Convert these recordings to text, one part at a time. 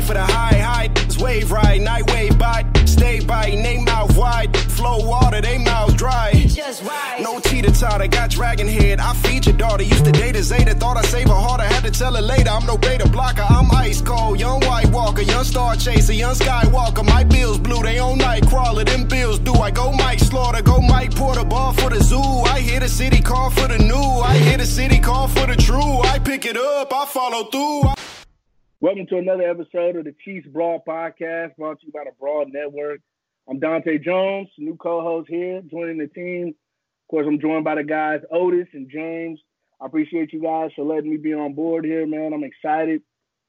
Play for the high, high. Wave ride, night wave by. Stay by, name mouth wide. Flow water, they mouths dry. Just right. No teeter totter, got dragon head. I feed your daughter. Used to date a Zeta, thought I save her harder. Had to tell her later, I'm no beta blocker. I'm ice cold, young white walker, young star chaser, young skywalker. My bills blue, they on night crawler. Them bills do. I go Mike Slaughter, go Mike Porter, ball for the zoo. I hear the city call for the new. I hear the city call for the true. I pick it up, I follow through. I- Welcome to another episode of the Chiefs Broad Podcast, brought to you by the Broad Network. I'm Dante Jones, new co-host here, joining the team. Of course, I'm joined by the guys Otis and James. I appreciate you guys for letting me be on board here, man. I'm excited,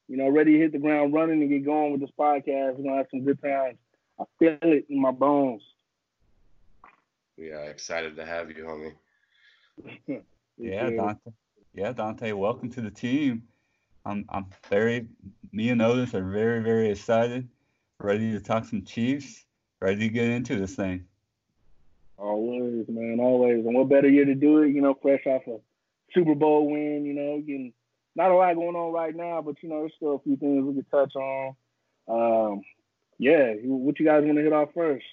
you know, ready to hit the ground running and get going with this podcast. We're gonna have some good times. I feel it in my bones. We are excited to have you, homie. Yeah, Dante. Yeah, Dante. Welcome to the team. I'm I'm very. Me and Otis are very very excited. Ready to talk some Chiefs. Ready to get into this thing. Always, man, always. And what better year to do it, you know, fresh off a Super Bowl win, you know, getting not a lot going on right now, but you know, there's still a few things we could touch on. Um, yeah, what you guys want to hit off first?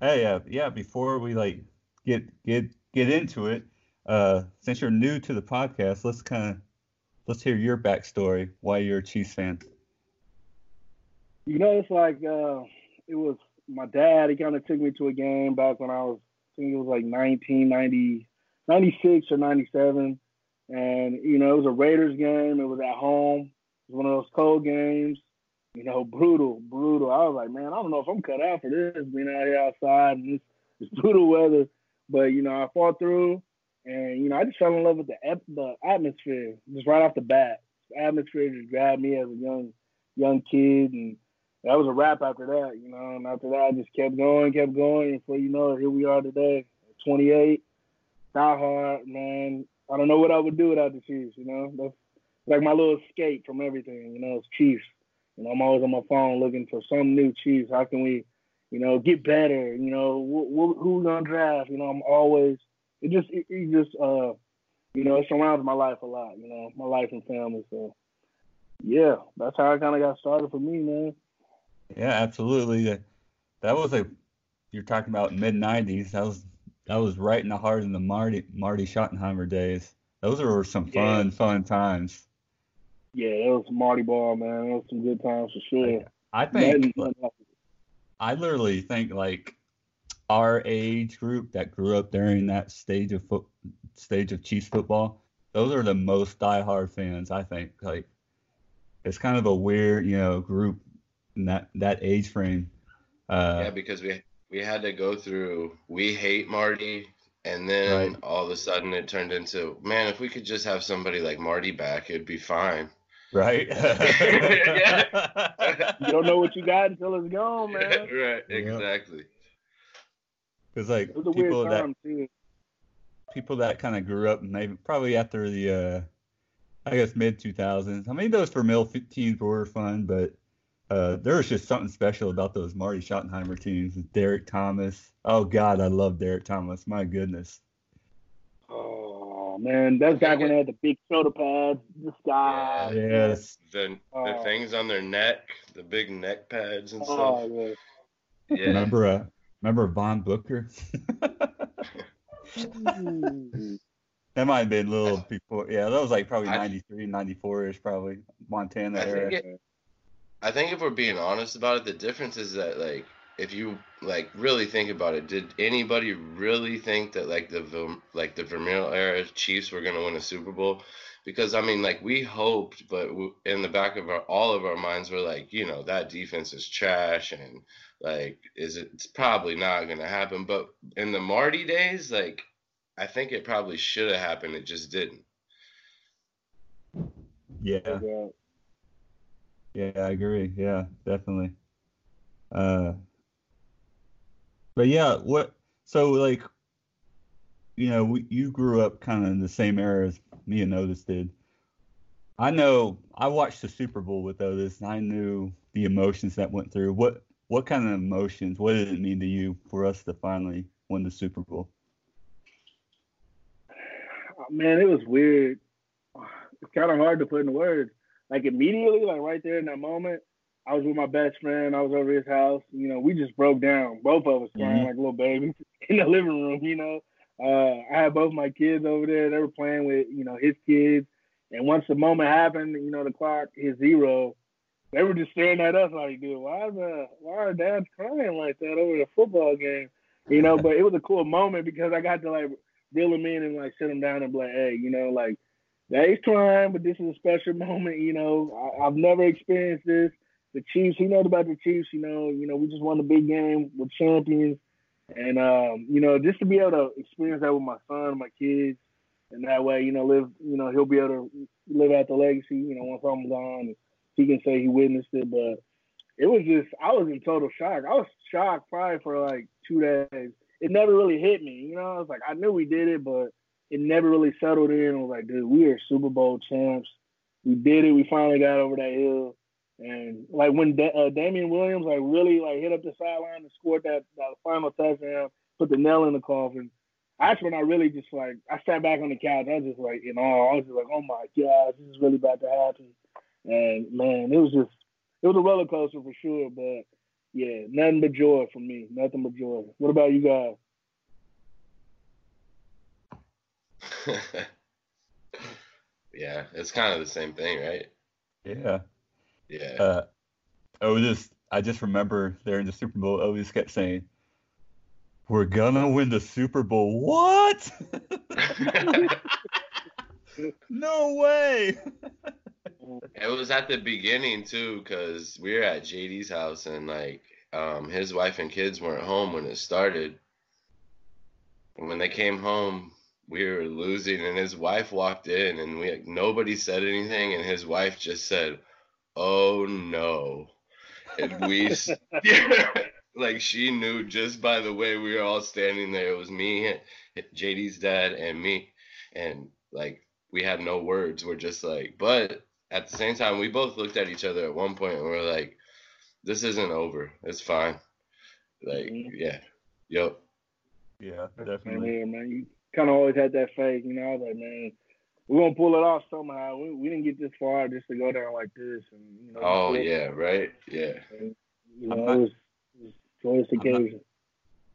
Hey, uh, yeah. Before we like get get get into it, uh, since you're new to the podcast, let's kind of let's hear your backstory. Why you're a Chiefs fan? You know, it's like uh, it was my dad. He kind of took me to a game back when I was, I think it was like 1990, 96 or 97. And, you know, it was a Raiders game. It was at home. It was one of those cold games. You know, brutal, brutal. I was like, man, I don't know if I'm cut out for this, being out here outside and this, this brutal weather. But, you know, I fought through. And, you know, I just fell in love with the, ep- the atmosphere just right off the bat. The atmosphere just grabbed me as a young young kid. And that was a wrap after that, you know. And after that, I just kept going, kept going. And before you know here we are today, 28. Die hard, man. I don't know what I would do without the Chiefs, you know. That's like my little escape from everything, you know. It's Chiefs. You know, I'm always on my phone looking for some new Chiefs. How can we, you know, get better? You know, wh- wh- who's gonna draft? You know, I'm always. It just, it, it just, uh, you know, it surrounds my life a lot. You know, my life and family. So, yeah, that's how I kind of got started for me, man. Yeah, absolutely. That, that was a you're talking about mid '90s. That was that was right in the heart of the Marty Marty Schottenheimer days. Those were some fun Yeah. fun times. Yeah, it was Marty Ball, man. It was some good times for sure. I think Nothing- I literally think like our age group that grew up during that stage of foot stage of Chiefs football, those are the most diehard fans. I think like it's kind of a weird you know group in that that age frame. Uh, yeah, because we we had to go through we hate Marty and then Right. all of a sudden it turned into man, if we could just have somebody like Marty back, it'd be fine. right? You don't know what you got until it's gone, man. right, Yeah. exactly. Because like It was a weird people that too. people that kind of grew up maybe probably after the uh, I guess mid 2000s. I mean those Vermeil teams were fun, but uh, there was just something special about those Marty Schottenheimer teams. with Derrick Thomas. Oh God, I love Derrick Thomas. My goodness. Oh man, that's back when they had the big shoulder pads. This guy. Yeah. Yes. The the Oh. things on their neck, the big neck pads and stuff. Oh yeah. Yeah. Remember uh, remember Vaughn Booker? That might have been a little before. Yeah, that was like probably I- 93, 94 ish, probably Montana I era. think it, I think if we're being honest about it, the difference is that like if you like really think about it, did anybody really think that like the Verm- like the Vermeil era Chiefs were gonna win a Super Bowl? Because I mean, like we hoped, but in the back of our all of our minds, we're like, you know, that defense is trash, and like, is it? It's probably not gonna happen. But in the Marty days, like, I think it probably should have happened. It just didn't. yeah. Yeah. Yeah, I agree. Yeah, definitely. Uh, but yeah, what? So like, you know, we, you grew up kind of in the same era as me and Otis did. I know I watched the Super Bowl with Otis, and I knew the emotions that went through. What what kind of emotions? What did it mean to you for us to finally win the Super Bowl? Man, it was weird. It's kind of hard to put in words. Like immediately, like right there in that moment, I was with my best friend. I was over his house. You know, we just broke down, both of us crying mm-hmm. like little babies in the living room. You know, uh, I had both my kids over there. They were playing with you know his kids. And once the moment happened, you know, the clock hit zero. They were just staring at us like, dude, why the why are dads crying like that over the football game? You know, but it was a cool moment because I got to like reel them in and like sit them down and be like, hey, you know, like they's crying, but this is a special moment. You know, I, have never experienced this. The Chiefs, he knows about the Chiefs. You know, you know, we just won the big game with champions, and um, you know, just to be able to experience that with my son, my kids, and that way, you know, live, you know, he'll be able to live out the legacy. You know, once I'm gone, he can say he witnessed it. But it was just, I was in total shock. I was shocked probably for like two days. It never really hit me. You know, I was like, I knew we did it, but it never really settled in. I was like, dude, we are Super Bowl champs. We did it. We finally got over that hill. And like when da- uh, Damien Williams like really like hit up the sideline and scored that, that final touchdown, put the nail in the coffin. That's when I really just like I sat back on the couch. I was just like, you know, I was just like, oh my god, this is really about to happen. And man, it was just it was a roller coaster for sure. But yeah, nothing but joy for me. Nothing but joy. What about you guys? yeah, it's kind of the same thing, right? Yeah. Yeah. Uh, oh, just I just remember there in the Super Bowl, Otis kept saying, "We're gonna win the Super Bowl." What? no way. it was at the beginning too, cause we were at JD's house and like um, his wife and kids weren't home when it started. And when they came home, we were losing, and his wife walked in, and we nobody said anything, and his wife just said, "Oh no," and we like she knew just by the way we were all standing there. It was me, JD's dad, and me, and like we had no words. We're just like, but at the same time, we both looked at each other at one point, and we're like, "This isn't over. It's fine." Like, mm-hmm. yeah, yep. Yeah, definitely. Yeah, man. You kind of always had that faith, you know. I was like, man, we're gonna pull it off somehow. We, we didn't get this far just to go down like this, and you know. Oh yeah, right. Yeah. And, you know, not, it was, it was joyous occasion.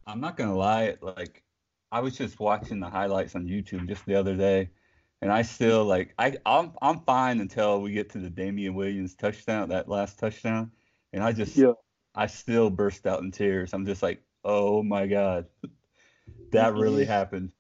I'm not gonna lie, like I was just watching the highlights on YouTube just the other day, and I still like I I'm I'm fine until we get to the Damien Williams touchdown, that last touchdown, and I just yeah. I still burst out in tears. I'm just like, oh my god, that really mm-hmm. happened.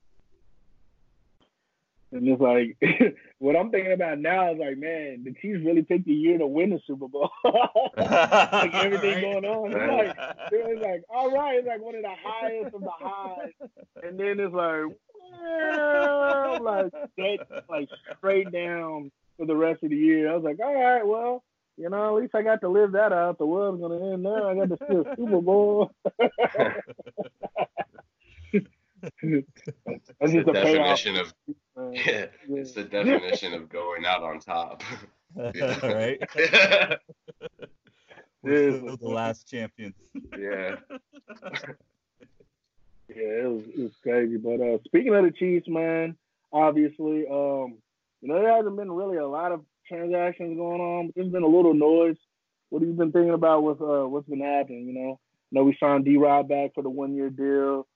And it's like what I'm thinking about now is like, man, the Chiefs really picked the year to win the Super Bowl. like everything going on. It's like it's like, all right, it's like one of the highest of the highs. And then it's like well, like that, like straight down for the rest of the year. I was like, all right, well, you know, at least I got to live that out. The world's gonna end now. I got to see a Super Bowl. That's just the definition of yeah, it's the definition of going out on top. right? We're still the last champions. yeah. Yeah, it was it was crazy. But uh, speaking of the Chiefs, man, obviously, um, you know, there hasn't been really a lot of transactions going on, but there's been a little noise. What have you been thinking about with uh, what's been happening? You know, I know we signed D Rob back for the one year deal.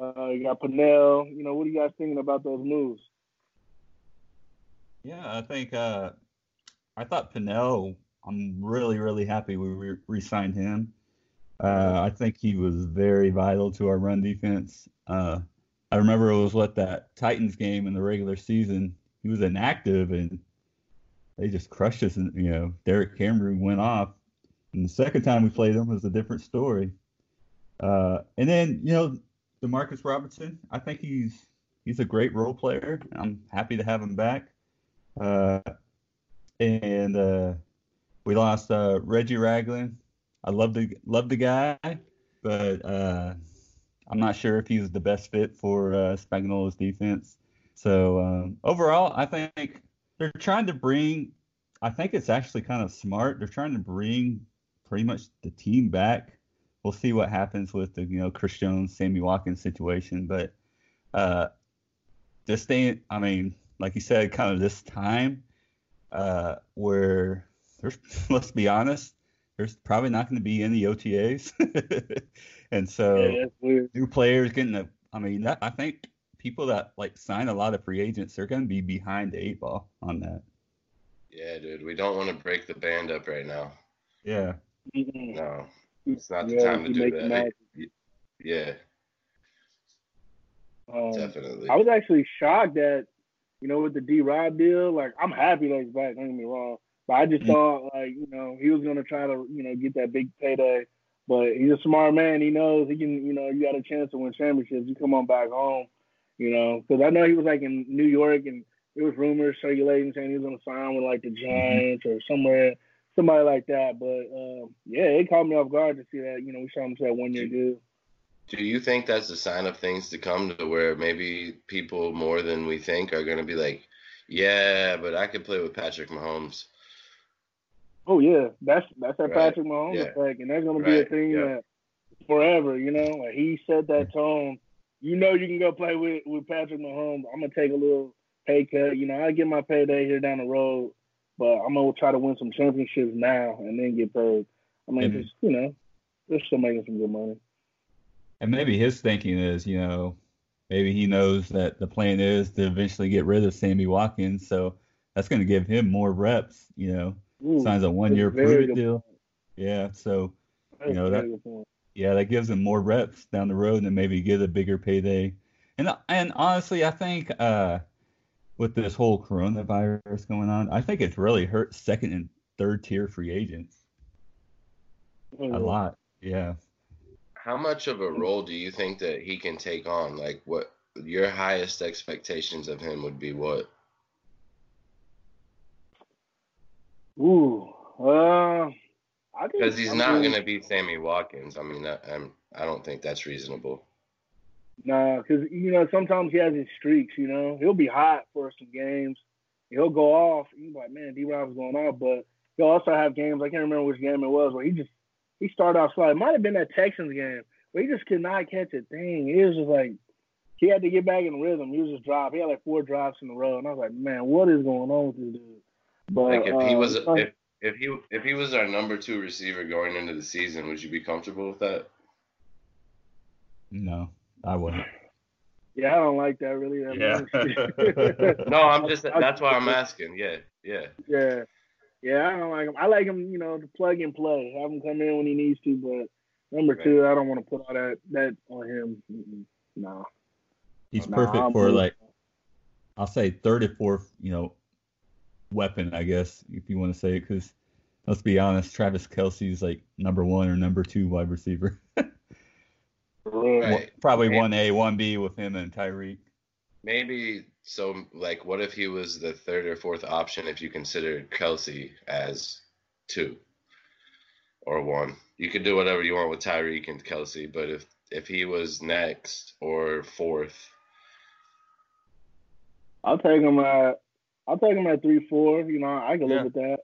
Uh, you got Pennel. You know, what are you guys thinking about those moves? Yeah, I think uh, I thought Pennel. I'm really, really happy we re- re-signed him. Uh, I think he was very vital to our run defense. Uh, I remember it was what that Titans game in the regular season. He was inactive and they just crushed us. And you know, Derek Cameron went off. And the second time we played him was a different story. Uh, and then you know, Demarcus Robinson. I think he's he's a great role player. I'm happy to have him back. Uh, and uh, we lost uh, Reggie Ragland. I love the love the guy, but uh, I'm not sure if he's the best fit for uh, Spagnuolo's defense. So um, overall, I think they're trying to bring. I think it's actually kind of smart. They're trying to bring pretty much the team back. We'll see what happens with the you know Chris Jones, Sammy Watkins situation, but uh, this thing, I mean, like you said, kind of this time uh, where there's, let's be honest, there's probably not going to be any OTAs, and so Yeah, new players getting the. I mean, that, I think people that like sign a lot of free agents, they're going to be behind the eight ball on that. Yeah, dude, we don't want to break the band up right now. Yeah, No, it's not the Yeah, time to do that. magic. Yeah, Um, definitely. I was actually shocked that, you know, with the D Rob deal, like I'm happy that he's back, don't get me wrong. But I just Mm. thought like, you know, he was gonna try to, you know, get that big payday. But he's a smart man. He knows he can, you know, you got a chance to win championships. You come on back home, you know, because I know he was like in New York and there was rumors circulating saying he was gonna sign with like the Giants or somewhere, somebody like that. But um, yeah, it caught me off guard to see that. You know, we saw him to that one year deal. Do you think that's a sign of things to come to where maybe people more than we think are going to be like, yeah, but I could play with Patrick Mahomes? Oh yeah, that's that's that Right. Patrick Mahomes Yeah. effect, and that's gonna be a thing Yeah. that forever. You know, like he set that tone. You know, you can go play with with Patrick Mahomes. I'm gonna take a little pay cut. You know, I get my payday here down the road, but I'm gonna try to win some championships now and then get paid. I mean, Mhm. just you know, they're still making some good money. And maybe his thinking is, you know, maybe he knows that the plan is to eventually get rid of Sammy Watkins, so that's going to give him more reps. You know, Ooh, signs a one-year prove deal. Yeah, so that's know, that- very good point. yeah, that gives him more reps down the road and maybe get a bigger payday. And and honestly, I think uh, with this whole coronavirus going on, I think it's really hurt second and third tier free agents a Mhm. lot. Yeah. How much of a role do you think that he can take on? Like, what your highest expectations of him would be? What? Ooh, uh, I think Because he's I not going to be Sammy Watkins. I mean, that, I'm, I don't think that's reasonable. Nah, because you know sometimes he has his streaks. You know he'll be hot for some games. He'll go off. You're like, man, D. Rob's going off, but he'll also have games. I can't remember which game it was where he just he started off slow. It might have been that Texans game where he just could not catch a thing. It was just like he had to get back in rhythm. He was just drop. He had like four drops in a row, and I was like, man, what is going on with this dude? But Like, if he uh, was, it's if, if he, if he was our number two receiver going into the season, would you be comfortable with that? No, I wouldn't. yeah, I don't like that really. That Yeah. No, I'm just. That's why I'm asking. Yeah, yeah. Yeah. Yeah, I don't like him. I like him, you know, to plug and play. Have him come in when he needs to, but number Right. two, I don't want to put all that that on him. Mm-mm. No. He's No, perfect I'm for good. like I'll say third or fourth, you know, weapon, I guess, if you want to say it, because let's be honest, Travis Kelce's like number one or number two wide receiver. Right. Probably one A, one B with him and Tyreek. Maybe so. Like, what if he was the third or fourth option if you considered Kelce as two or one? You could do whatever you want with Tyreek and Kelce, but if if he was next or fourth, I'll take him at I'll take him at three four. You know, I can Yeah. live with that.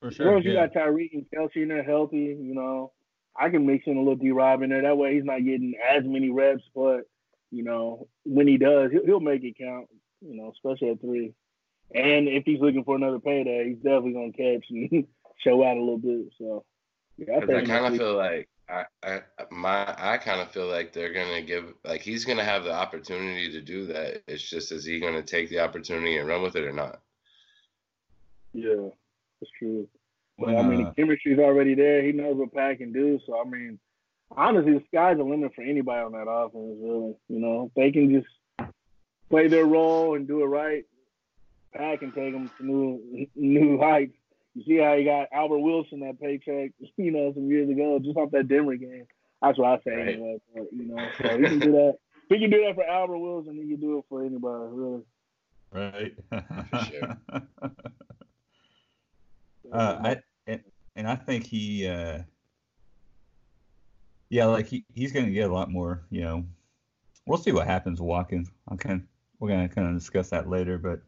For As long as you got Tyreek and Kelce in there healthy, you know, I can mix in a little D Rob in there. That way he's not getting as many reps, but you know, when he does, he'll, he'll make it count. You know, especially at three. And if he's looking for another payday, he's definitely gonna catch and show out a little bit. So yeah, I I kind of feel like I, I my I kind of feel like they're gonna give like he's gonna have the opportunity to do that. It's just is he gonna take the opportunity and run with it or not? yeah, that's true. But When, I mean, uh, the chemistry's already there. He knows what Pat can do. So I mean, honestly, the sky's the limit for anybody on that offense. Really, you know, if they can just play their role and do it right. Pat can take them to new new heights. You see how he got Albert Wilson that paycheck, you know, some years ago, just off that Denver game. That's what I say Right. anyway. But, you know, so he can do that. If he can do that for Albert Wilson, he can do it for anybody, really. right? For sure. uh, I and, and I think he, uh, yeah, like he, he's going to get a lot more. You know, we'll see what happens Walking, Watkins. I kind we're going to kind of discuss that later, but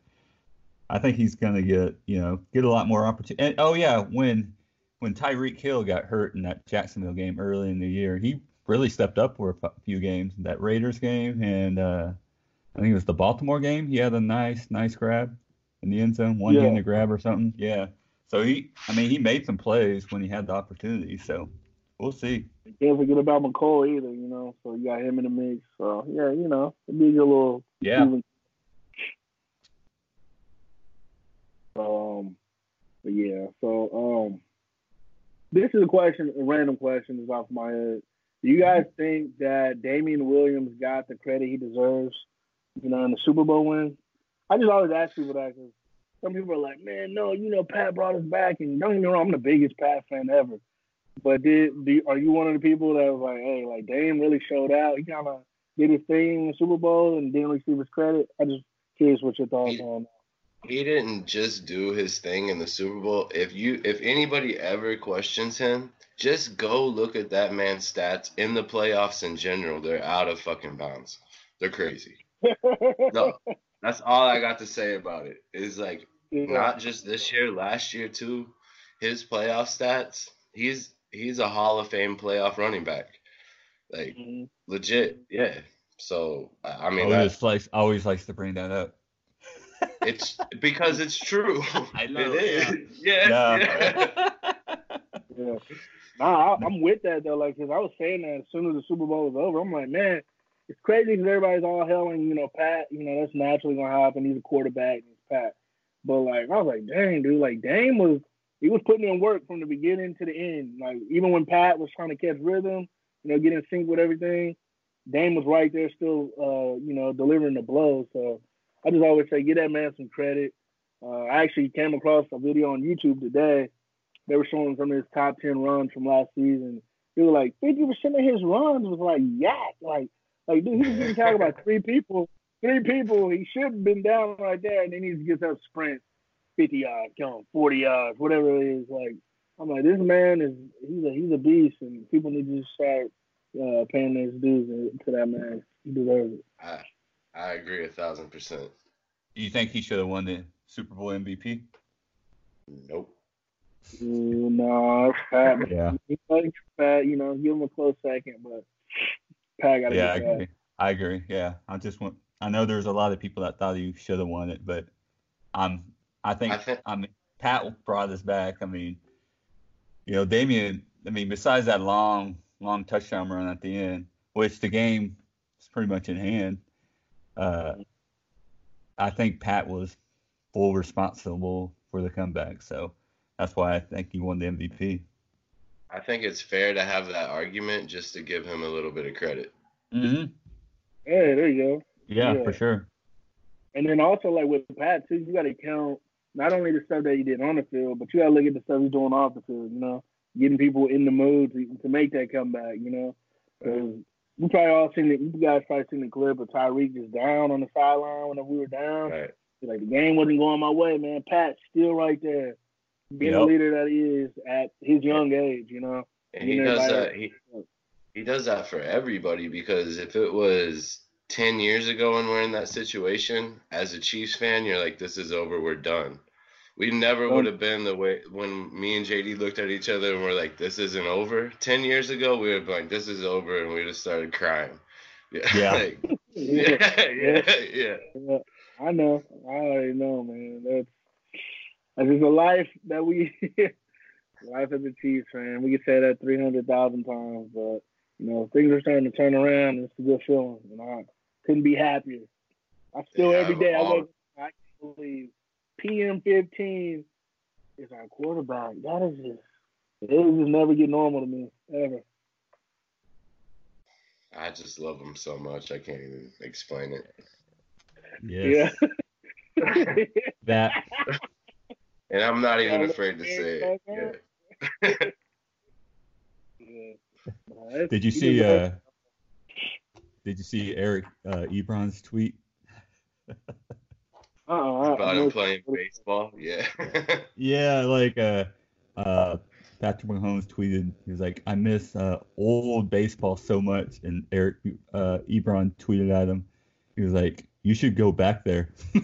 I think he's going to get you know get a lot more opportunity. And oh yeah, when when Tyreek Hill got hurt in that Jacksonville game early in the year, he really stepped up for a few games. That Raiders game and uh, I think it was the Baltimore game. He had a nice nice grab in the end zone, one Yeah. handed grab or something. Yeah. So he, I mean, he made some plays when he had the opportunity. So we'll see. Can't forget about McCoy either, you know. So you got him in the mix. So yeah, you know, it'd be a good little Yeah. even- Um, but yeah. So um, this is a question, a random question, is off my head. Do you guys think that Damien Williams got the credit he deserves, you know, in the Super Bowl win? I just always ask people that because some people are like, man, no, you know, Pat brought us back, and don't get me wrong, I'm the biggest Pat fan ever. But did do, are you one of the people that was like, hey, like Dame really showed out? He kind of did his thing in the Super Bowl and didn't receive his credit. I just curious what your thoughts He- on. he didn't just do his thing in the Super Bowl. If you if anybody ever questions him, just go look at that man's stats in the playoffs in general. They're out of fucking bounds. They're crazy. No, that's all I got to say about it. Is like Yeah. not just this year, last year too. His playoff stats, he's he's a Hall of Fame playoff running back. Like Mhm. legit, yeah. So I I mean always that, likes always likes to bring that up. it's because it's true. I know, It is. Yeah. yeah. Yeah. Nah, I, I'm with that though. Like, cause I was saying that as soon as the Super Bowl was over, I'm like, man, it's crazy because everybody's all hailing, you know, Pat. You know, that's naturally gonna happen. He's a quarterback, and it's Pat. But like, I was like, dang, dude, like Dame was he was putting in work from the beginning to the end. Like even when Pat was trying to catch rhythm, you know, getting sync with everything, Dame was right there still, uh, you know, delivering the blows. So I just always say, give that man some credit. Uh, I actually came across a video on YouTube today. They were showing some of his top ten runs from last season. He was like 50 percent of his runs was like YAC, like like dude, he was getting tackled about three people. Three people. He should have been down right there, and then he to gets up sprints 50 yards, going 40 yards, whatever it is. Like, I'm like, this man is, he's a, he's a beast, and people need to just start uh, paying their dues to that man. He deserves it. I, I agree a thousand percent. Do you think he should have won the Super Bowl MVP? Nope. Mm, Ooh, no, Pat. yeah. Pat, you know, give him a close second, but Pat got to yeah, I agree. I agree. Yeah, I just want. I know there's a lot of people that thought you should have won it, but I'm I think. I think- I mean, Pat brought us back. I mean, you know, Damien. I mean, besides that long, long touchdown run at the end, which the game is pretty much in hand. Uh, I think Pat was full responsible for the comeback, so that's why I think he won the MVP. I think it's fair to have that argument just to give him a little bit of credit. Mm-hmm. Hey, there you go. Yeah, Yeah. for sure. And then also like with Pat too, you got to count not only the stuff that he did on the field, but you got to look at the stuff he's doing off the field. You know, getting people in the mood to, to make that comeback. You know, we probably all seen it. You guys probably seen the clip of Tyreek just down on the sideline whenever we were down. Right. Like the game wasn't going my way, man. Pat's still right there, being the Yep. leader that he is at his young age. You know. And he does that he he does that for everybody because if it was 10 years ago when we're in that situation as a Chiefs fan, you're like this is over, we're done. We never Um, would have been the way when me and JD looked at each other and we're like this isn't over. 10 years ago we would have been like this is over and we just started crying. Yeah. Yeah. like, yeah, yeah, yeah. Yeah, I know. I already know, man. That's that's just a life that we life as a Chiefs fan. We could say that three hundred thousand times, but you know things are starting to turn around. And it's a good feeling, and I couldn't be happier. I still Yeah, every day I all- wake. I can't believe PM fifteen is our quarterback. That is just it will just never get normal to me ever. I just love him so much I can't even explain it. Yes. Yeah. That And I'm not even afraid to say it. Yeah. Yeah. Did you see? Uh, did you see Eric uh, Ebron's tweet? I- About him playing baseball. Yeah. Yeah, like uh, uh, Patrick Mahomes tweeted, he was like, "I miss uh, old baseball so much," and Eric uh, Ebron tweeted at him, he was like, "You should go back there."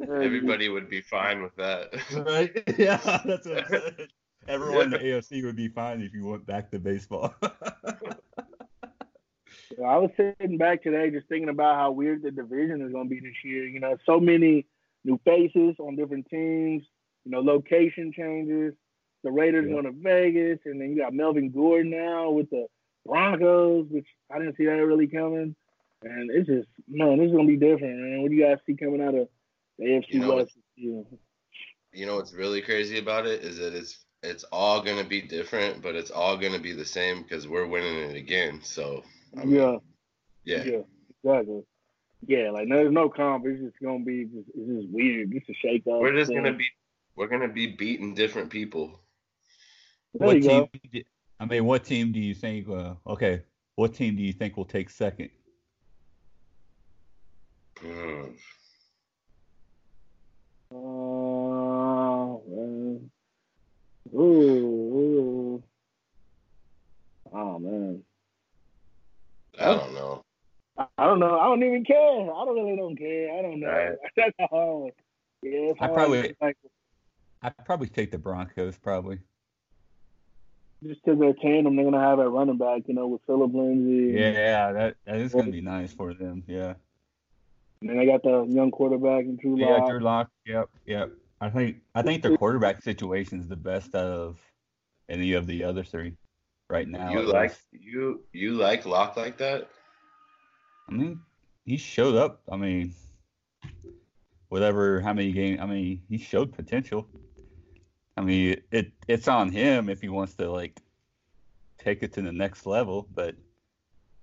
Everybody would be fine with that. right? Yeah, that's what I said. Everyone in the AFC would be fine if you went back to baseball. I was sitting back today just thinking about how weird the division is going to be this year. You know, so many new faces on different teams. You know, location changes. The Raiders Yeah. going to Vegas, and then you got Melvin Gordon now with the Broncos, which I didn't see that really coming. And it's just man, this is going to be different, man. What do you guys see coming out of the AFC You know, West? this year? you know what's really crazy about it is that it's it's all gonna be different, but it's all gonna be the same because we're winning it again. So I mean, yeah, yeah, yeah, exactly. Yeah, like there's no comp. It's just gonna be just it's just weird. Just a shake up. we're just thing. gonna be we're gonna be beating different people. There what you go. team? do- I mean, what team do you think? Uh, okay, what team do you think will take second? Mm. Ooh, ooh. Oh man. I don't know. I, I don't know. I don't even care. I don't really don't care. I don't know. Right. That's hard. Yeah, it's I probably- like I'd probably take the Broncos, probably. just because they're tandem, they're gonna have a running back, you know, with Philip Lindsay. Yeah, that that is gonna be nice for them. Yeah. And then they got the young quarterback in Drew Lock. Yeah, Drew Lock. Yep, yep. I think I think the quarterback situation is the best out of any of the other three right now. you like least. you you like Lock like that? I mean, he showed up. I mean, whatever, how many games? I mean, he showed potential. I mean, it it's on him if he wants to like take it to the next level. But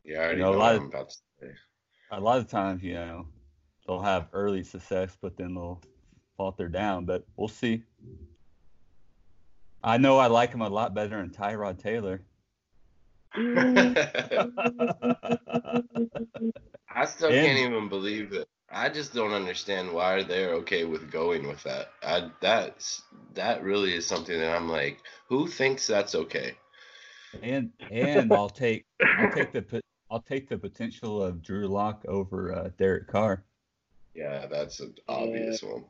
Yeah, I already You know, a lot what of- I'm about to say. a lot of times, you know, they'll have early success, but then they'll falter down. But we'll see. I know I like him a lot better than Tyrod Taylor. I still And- can't even believe it. I just don't understand why they're okay with going with that. I that's that really is something that I'm like, who thinks that's okay? And and I'll take I'll take the I'll take the potential of Drew Lock over uh, Derek Carr. Yeah, that's an obvious one.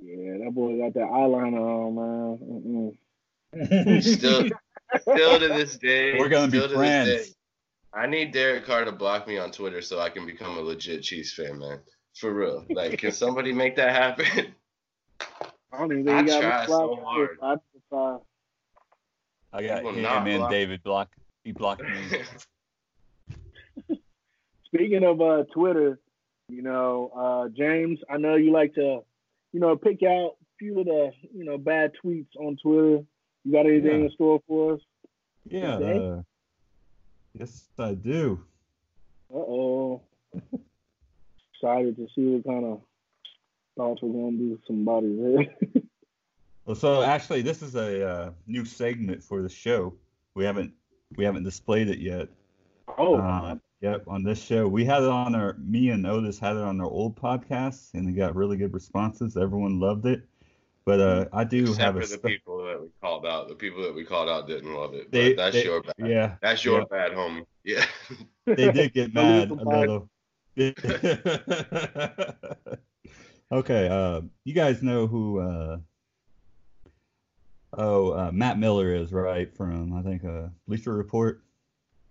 Yeah, that boy got that eyeliner on, man. Mm-mm. Still, still to this day, We're gonna be still to this day, friends. I need Derek Carr to block me on Twitter so I can become a legit Chiefs fan, man. For real. Like, can somebody make that happen? I don't even think I he got try much so hard. I just, uh, I got will him and block- David block. He blocked me. Speaking of uh, Twitter, you know, uh, James, I know you like to, you know, pick out a few of the, you know, bad tweets on Twitter. You got anything Yeah. in store for us? Yeah. Uh, yes, I do. Uh oh. Excited to see what kind of thoughts we're gonna do with somebody's head. Well, so actually, this is a uh, new segment for the show. We haven't we haven't displayed it yet. oh, Uh, yep, on this show, we had it on our. Me and Otis had it on our old podcast, and it got really good responses. Everyone loved it. But uh, I do Except have for a. the people that we called out. The people that we called out didn't love it. But They- that's they- your bad. yeah, That's your yeah. bad, homie. Yeah. they did get mad a little. okay, uh, you guys know who uh, oh uh, Matt Miller is, right? From I think uh, Bleacher Report.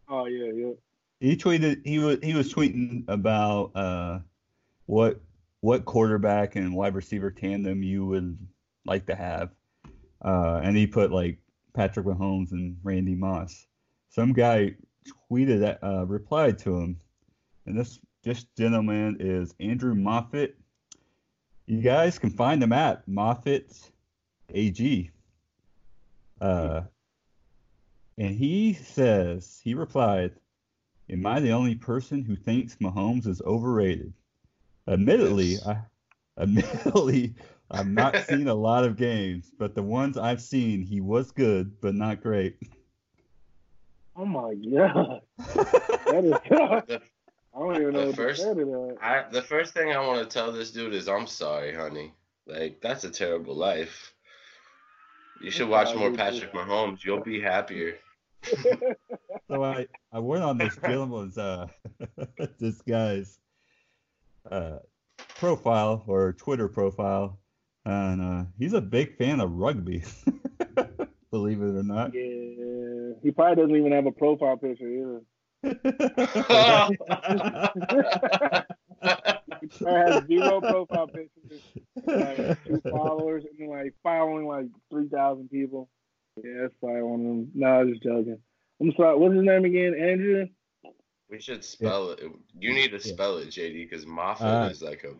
oh yeah, yeah. He tweeted he was he was tweeting about uh, what what quarterback and wide receiver tandem you would like to have, uh, and he put like Patrick Mahomes and Randy Moss. Some guy tweeted that uh, replied to him, and this this gentleman is Andrew Moffett. You guys can find him at Moffett AG. Uh, and he says he replied, "Am I the only person who thinks Mahomes is overrated?" Admittedly, Yes. I admittedly I've not seen a lot of games, but the ones I've seen, he was good, but not great. Oh my god, that is. I don't even know The what first- to say to that. I the first thing I want to tell this dude is I'm sorry, honey. Like that's a terrible life. You should watch more do, too. Patrick Mahomes. You'll be happier. So I, I went on this gentleman's uh this guy's uh profile or Twitter profile and uh he's a big fan of rugby. Believe it or not. Yeah, he probably doesn't even have a profile picture either. He probably has zero profile pictures, like two followers, and then like following like three thousand people. Yeah, that's probably one of them. No, I was just joking. I'm sorry. What's his name again? Andrew. we should spell it. You need to Yeah. spell it, JD, because Moffat Uh, is like a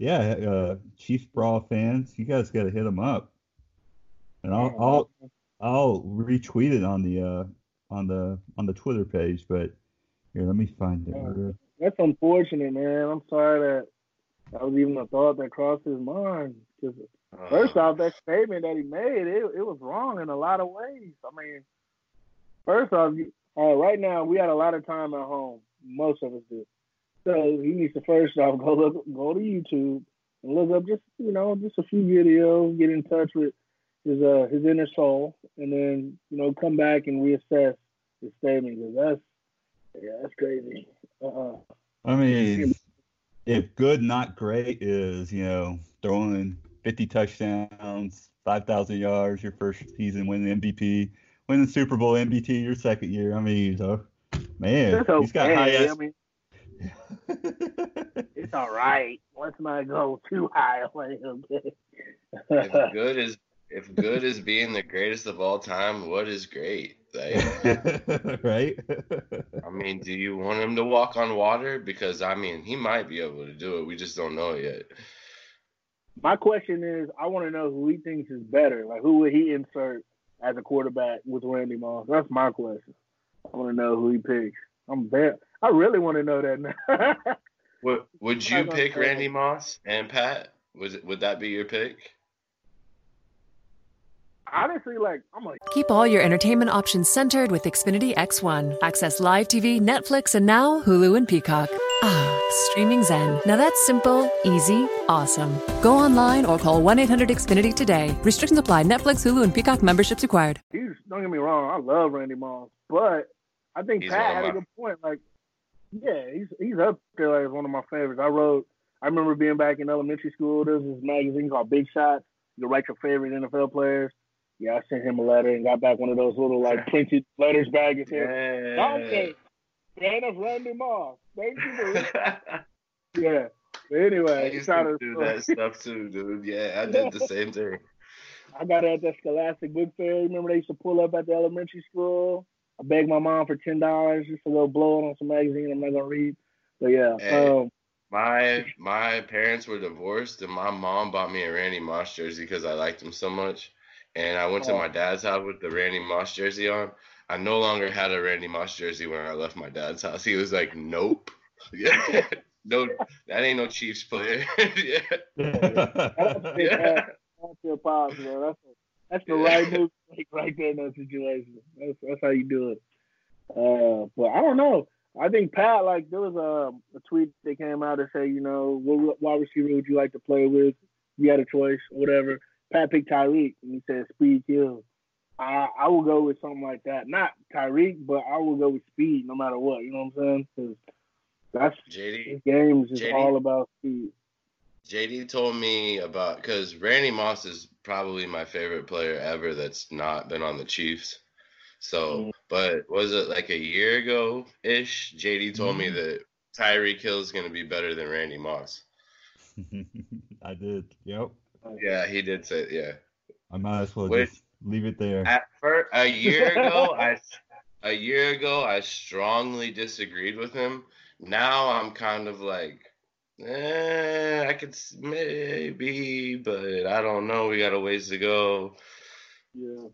yeah, uh Chiefs Brawl fans, you guys gotta hit him up. And I'll I'll I'll retweet it on the uh on the on the Twitter page, but here let me find it. Yeah. That's unfortunate, man. I'm sorry that that was even a thought that crossed his mind. 'Cause uh, First off, that statement that he made, it, it was wrong in a lot of ways. I mean, first off, you- uh, right now we had a lot of time at home. Most of us do. So he needs to first off go look, go to YouTube and look up just you know just a few videos, get in touch with his uh his inner soul, and then you know come back and reassess his statement. 'cause that's yeah, that's crazy. Uh-uh. I mean, if good, not great, is you know throwing 50 touchdowns, 5,000 yards your first season, win the MVP, win the Super Bowl MVP your second year. I mean, so, man, It's okay. he's got high. I ass- mean, it's all right. Let's not go too high. Like, okay. if good is if good is being the greatest of all time, what is great? Like, right? I mean, do you want him to walk on water? Because I mean, he might be able to do it. We just don't know yet. My question is, I want to know who he thinks is better. Like, who would he insert as a quarterback with Randy Moss? That's my question. I want to know who he picks. I'm bad. I really want to know that now. Would Would you pick. Randy Moss and Pat? Was it, would that be your pick? Honestly, like, I'm a Keep all your entertainment options centered with Xfinity X1. Access live TV, Netflix, and now Hulu and Peacock. Ah, streaming Zen. Now that's simple, easy, awesome. Go online or call 1 800 Xfinity today. Restrictions apply. Netflix, Hulu, and Peacock memberships required. huge. Don't get me wrong, I love Randy Moss, but I think He's Pat had a good point. Like, yeah, he's he's up there like as one of my favorites. I wrote. I remember being back in elementary school. There was this magazine called Big Shots. You could write your favorite NFL players. Yeah, I sent him a letter and got back one of those little like printed letters back and said, "Okay, fan of Randy Moss. Thank you." For yeah. But I anyway, used shout to do to- that stuff too, dude. Yeah, I did the same thing. I got it at the Scholastic Book Fair. Remember they used to pull up at the elementary school. I begged my mom for ten dollars just to go blow it on some magazine I'm not gonna read. But yeah, Hey. um, My my parents were divorced, and my mom bought me a Randy Moss jersey because I liked him so much. And I went to Oh. my dad's house with the Randy Moss jersey on. I no longer had a Randy Moss jersey when I left my dad's house. He was like, "Nope, yeah, no, that ain't no Chiefs player." yeah, that's a yeah. That's your pops, man. That's that's the right move to make right there in that situation. That's that's how you do it. Uh, but I don't know. I think Pat, like, there was a, a tweet that came out that said, you know, what wide receiver would you like to play with? You had a choice, whatever. Pat picked Tyreek, and he said speed kills. I I will go with something like that. Not Tyreek, but I will go with speed no matter what. You know what I'm saying? 'Cause that's JD, this game is JD? all about speed. JD told me about because Randy Moss is probably my favorite player ever that's not been on the Chiefs. So, Mhm. but was it like a year ago ish? JD told me Mhm. that Tyreek Hill is going to be better than Randy Moss. I did. Yep. Yeah, he did say, yeah. I might as well Wait. just leave it there. At first, a year ago, I a year ago I strongly disagreed with him. Now I'm kind of like, eh, I could maybe, but I don't know. We got a ways to go. Yeah.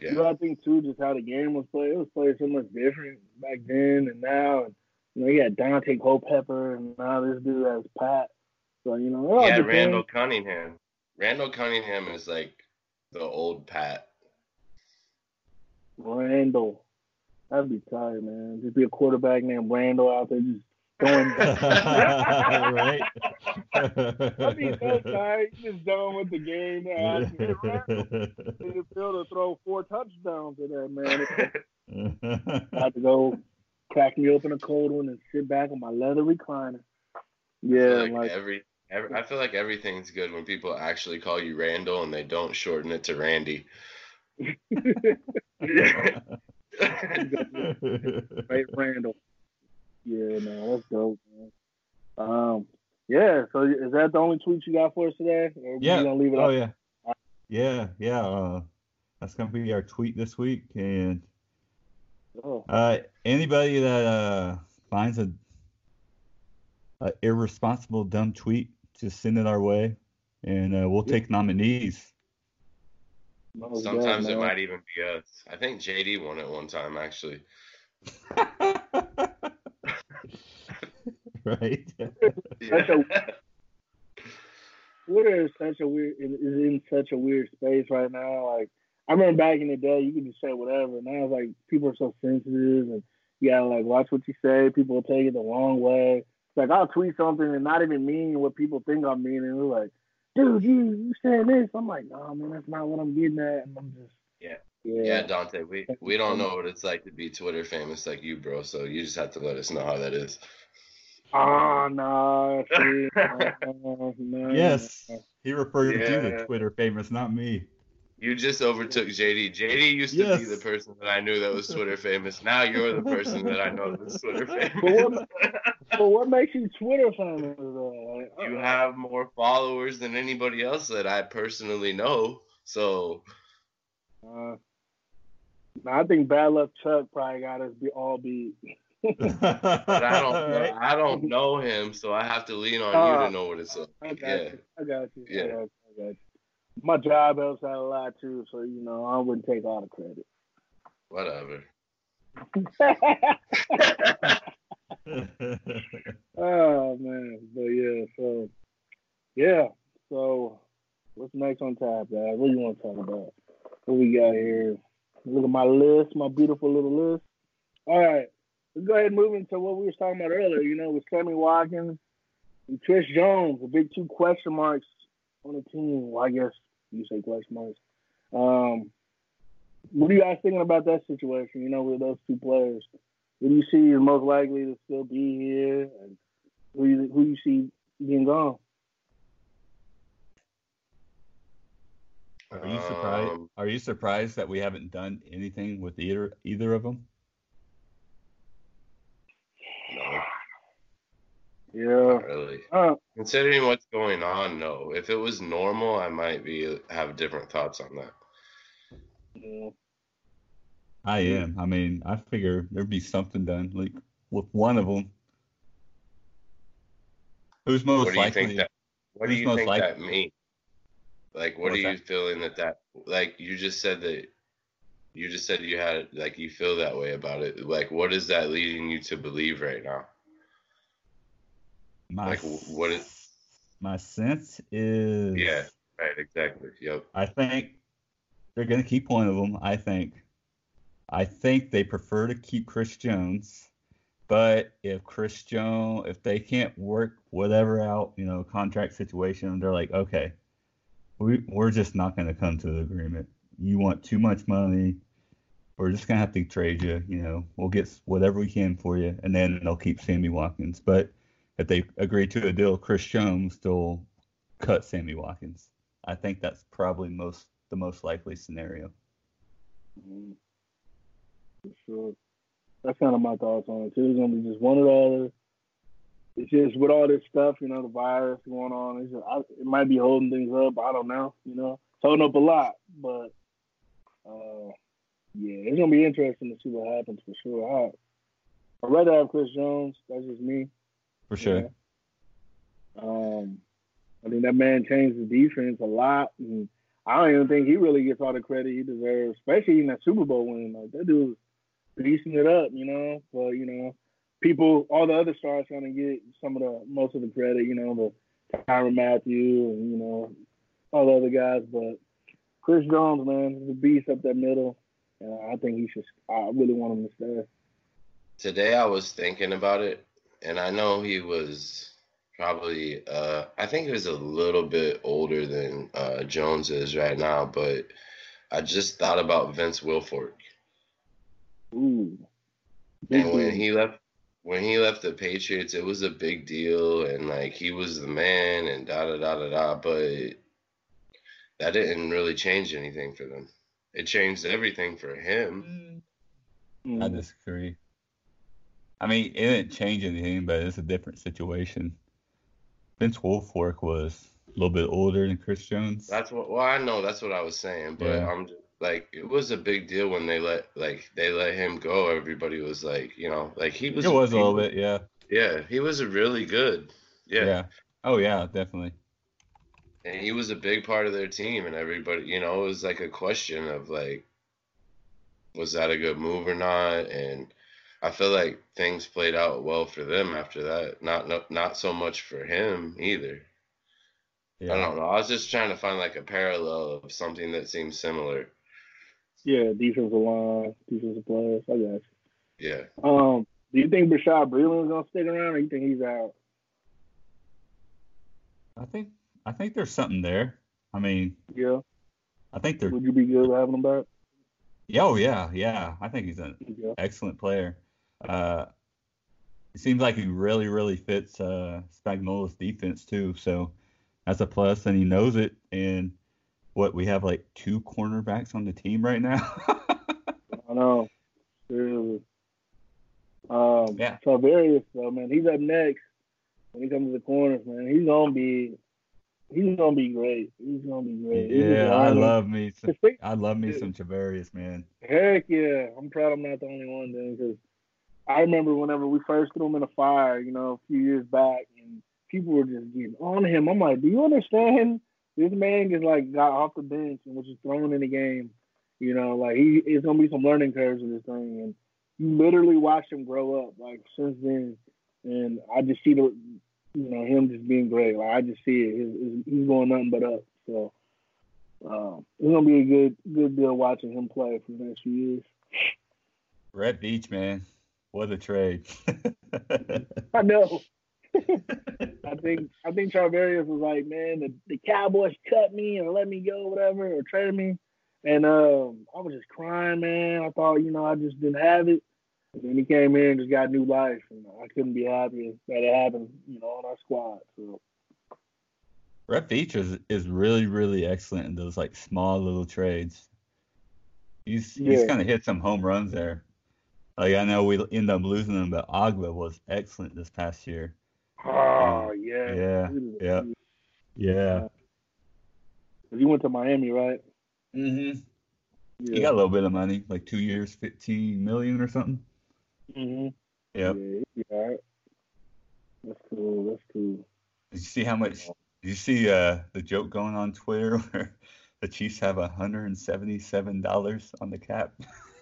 Yeah. You know, I think too, just how the game was played. It was played so much different back then and now. And you know, you got Daunte Culpepper, and now this dude has Pat. So you know, it all Yeah. Randall Cunningham. Randall Cunningham is like the old Pat. Randall. That'd be tired, man. Just be a quarterback named Randall out there just going. right? I'd be so tight, just done with the game. Man. I get Randall in the field to throw four touchdowns at that man. I had to go crack me open a cold one and sit back on my leather recliner. Yeah, like, like every, every I feel like everything's good when people actually call you Randall and they don't shorten it to Randy. Right, Randall. Yeah, man, that's dope, man. Um, yeah. So is that the only tweet you got for us today? Or yeah. You gonna leave it oh up? yeah. Yeah, yeah. Uh, that's gonna be our tweet this week, and Oh, uh, anybody that uh, finds a, a irresponsible dumb tweet, just send it our way, and uh, we'll take nominees. no, yeah, Sometimes it might even be us. I think JD won it one time actually. right? That's a- Twitter is such a weird is in such a weird space right now. Like I remember back in the day, you could just say whatever. Now it's like people are so sensitive, and you gotta like watch what you say. People will take it the wrong way. It's like I'll tweet something and not even mean what people think I'm meaning. And they're like, "Dude, you you saying this?" I'm like, "No, man, that's not what I'm getting at." And I'm just Yeah. yeah, Yeah, Dante, we we don't know what it's like to be Twitter famous like you, bro. So you just have to let us know how that is. Ah, oh no, see, no, no, yes, he referred to Yeah. the Twitter famous, not me. You just overtook JD. JD used to be the person that I knew that was Twitter famous. Now you're the person that I know that's Twitter But famous. what, but what makes you Twitter famous though? Like, you uh, have more followers than anybody else that I personally know. So Uh, no, I think Bad Luck Chuck probably got us be all beat. but I don't Right? I don't know him, so I have to lean on you Uh, to know what it's like. I got Yeah. you. I got you. I Yeah. got you. I got you. My job helps out a lot too, so you know I wouldn't take all the credit. Whatever. oh man, but yeah, so yeah, so what's next on tap, guys? What do you want to talk about? What we got here? Look at my list, my beautiful little list. All right, let's go ahead and move into what we were talking about earlier. You know, with Sammy Watkins and Chris Jones, the big two question marks on the team. Well, I guess you say question marks. Um, what are you guys thinking about that situation? You know, with those two players, who do you see is most likely to still be here, and who you, who you see being gone? Are you surprised? Um, Are you surprised that we haven't done anything with either either of them? no, Yeah. not really. Uh, Considering what's going on, no. If it was normal, I might be have different thoughts on that. yeah. I am. I mean, I figure there'd be something done, like with one of them. Who's most What do you likely? think that? What do you think like- that means? Like, what are you that? feeling that that? Like, you just said that. You just said you had like you feel that way about it. Like, what is that leading you to believe right now? my, like, what is- my sense is? Yeah. Right. Exactly. Yep. I think they're going to keep one of them. I think. I think they prefer to keep Chris Jones, but if Chris Jones, if they can't work whatever out, you know, contract situation, they're like, okay, we we're just not going to come to the agreement. You want too much money, we're just going to have to trade you. You know, we'll get whatever we can for you, and then they'll keep Sammy Watkins. But if they agree to a deal, Chris Jones still cut Sammy Watkins. I think that's probably most the most likely scenario. Mhm. For sure. That's kind of my thoughts on it too. It's gonna be just one or the other. It's just with all this stuff, you know, the virus going on. It's just, I, it might be holding things up. I don't know. You know, it's holding up a lot, but uh, yeah, it's gonna be interesting to see what happens for sure. I I'd rather have Chris Jones. That's just me. For sure. Yeah. Um, I think that man changed the defense a lot, and I don't even think he really gets all the credit he deserves, especially in that Super Bowl win. Like that dude beasting it up, you know. But you know, people, all the other stars, of get some of the most of the credit, you know, the Tyrann Mathieu and you know all the other guys. But Chris Jones, man, the beast up that middle. and I think he should. I really want him to stay. Today I was thinking about it, and I know he was probably. Uh, I think he was a little bit older than uh, Jones is right now, but I just thought about Vince Wilfork. Ooh. And when he left when he left the Patriots, it was a big deal and like he was the man and da da da da da, but that didn't really change anything for them. It changed everything for him. Mm. I disagree. I mean, it didn't change anything, but it's a different situation. Vince Wilfork was a little bit older than Chris Jones. That's what. Well, I know that's what I was saying, but Yeah. I'm just, like, it was a big deal when they let like they let him go. Everybody was like, you know, like he was. it was a he little bit, yeah. Yeah, he was a really good. yeah. Yeah. Oh yeah, definitely. and he was a big part of their team and everybody you know it was like a question of like was that a good move or not and i feel like things played out well for them after that not not, not so much for him either Yeah. i don't know i was just trying to find like a parallel of something that seems similar Yeah, defensive line, defensive players. I got yeah. Um, do you think Bashaud Breeland's gonna stick around, or you think he's out? I think I think there's something there. I mean, Yeah. I think they're Would you be good with having him back? yeah, oh yeah, yeah. I think he's an Yeah. excellent player. Uh, it seems like he really, really fits uh, Spagnuolo's defense too. So that's a plus, and he knows it. And what we have like two cornerbacks on the team right now. I know. Seriously. Um, Yeah. Charvarius, though, man, he's up next when he comes to the corners, man. He's gonna be, he's gonna be great. He's gonna be great. Yeah, I love me. Some, I love me some Charvarius, man. Heck yeah, I'm proud I'm not the only one then, because I remember whenever we first threw him in the fire, you know, a few years back, and people were just getting on him. I'm like, do you understand? This man just like got off the bench and was just thrown in the game. You know, like he it's gonna be some learning curves in this thing, and you literally watched him grow up like since then. And I just see the, you know, him just being great. Like I just see it. His, he's going nothing but up. So um, it's gonna be a good good deal watching him play for the next few years. Brett Veach, man. What a trade. I know. I think I think Charvarius was like, man, the, the Cowboys cut me or let me go, whatever, or traded me, and um, I was just crying, man. I thought, you know, I just didn't have it. And then he came in and just got new life, and I couldn't be happier that it happened, you know, on our squad. So Brett Veach is, really, really excellent in those like small little trades. He's he's kind of hit some home runs there. Like I know we end up losing him, but Ogbah was excellent this past year. Oh yeah, Yeah, yeah. Yeah. He went to Miami, right? Mm-hmm. Yeah. He got a little bit of money, like two years, fifteen million or something. Mm-hmm. Yep. Yeah. That's cool. That's cool. Did you see how much? Did you see uh, the joke going on Twitter where the Chiefs have hundred and seventy-seven dollars on the cap?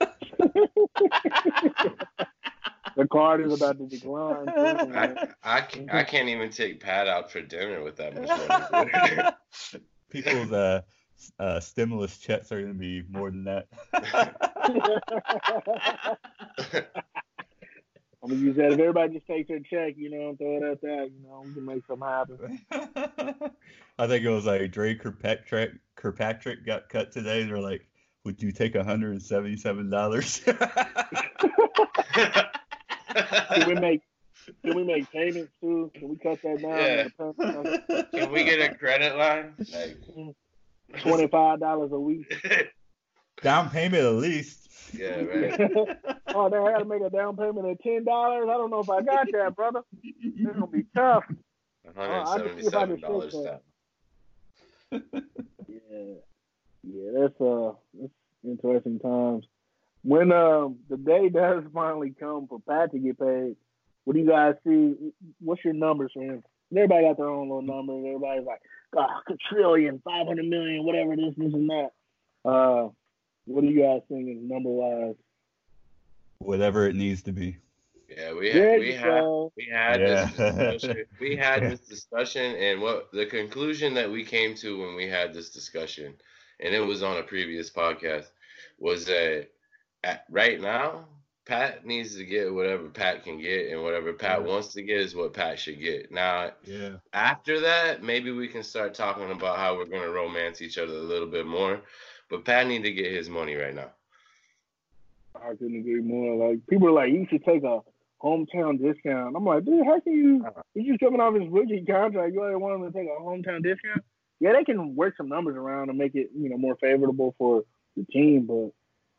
The card is about to decline. I, I, ca- I can't even take Pat out for dinner with that much money. People's uh, uh, stimulus checks are going to be more than that. I'm gonna use that. If everybody just takes their check, you know, and throw it at that, you know, we can make something happen. I think it was like Dre Kirkpatrick, Kirkpatrick got cut today. They're like, "Would you take hundred and seventy-seven dollars?" Can we make can we make payments too? Can we cut that down? Yeah. Can we get a credit line? Like, twenty five dollars a week? Down payment at least. yeah, right. oh, they I gotta make a down payment of ten dollars. I don't know if I got that, brother. It's gonna be tough. I can see if I can $177 fix Yeah, yeah, that's uh, that's interesting times. When um the day does finally come for Pat to get paid, what do you guys see? What's your numbers for him? Everybody got their own little numbers. Everybody's like, God, a trillion, five hundred million, whatever this, this, and that. Uh, what do you guys think number wise? Whatever it needs to be. Yeah, we There had, we had go. we had Yeah. this discussion. We had this discussion, and what the conclusion that we came to when we had this discussion, and it was on a previous podcast, was that at, right now, Pat needs to get whatever Pat can get, and whatever Pat Yeah. wants to get is what Pat should get. Now, Yeah. after that, maybe we can start talking about how we're going to romance each other a little bit more. But Pat need to get his money right now. I couldn't agree more. Like people are like, you should take a hometown discount. I'm like, dude, how can you? He's just coming off his rookie contract. You already want him to take a hometown discount? Yeah, they can work some numbers around and make it, you know, more favorable for the team. But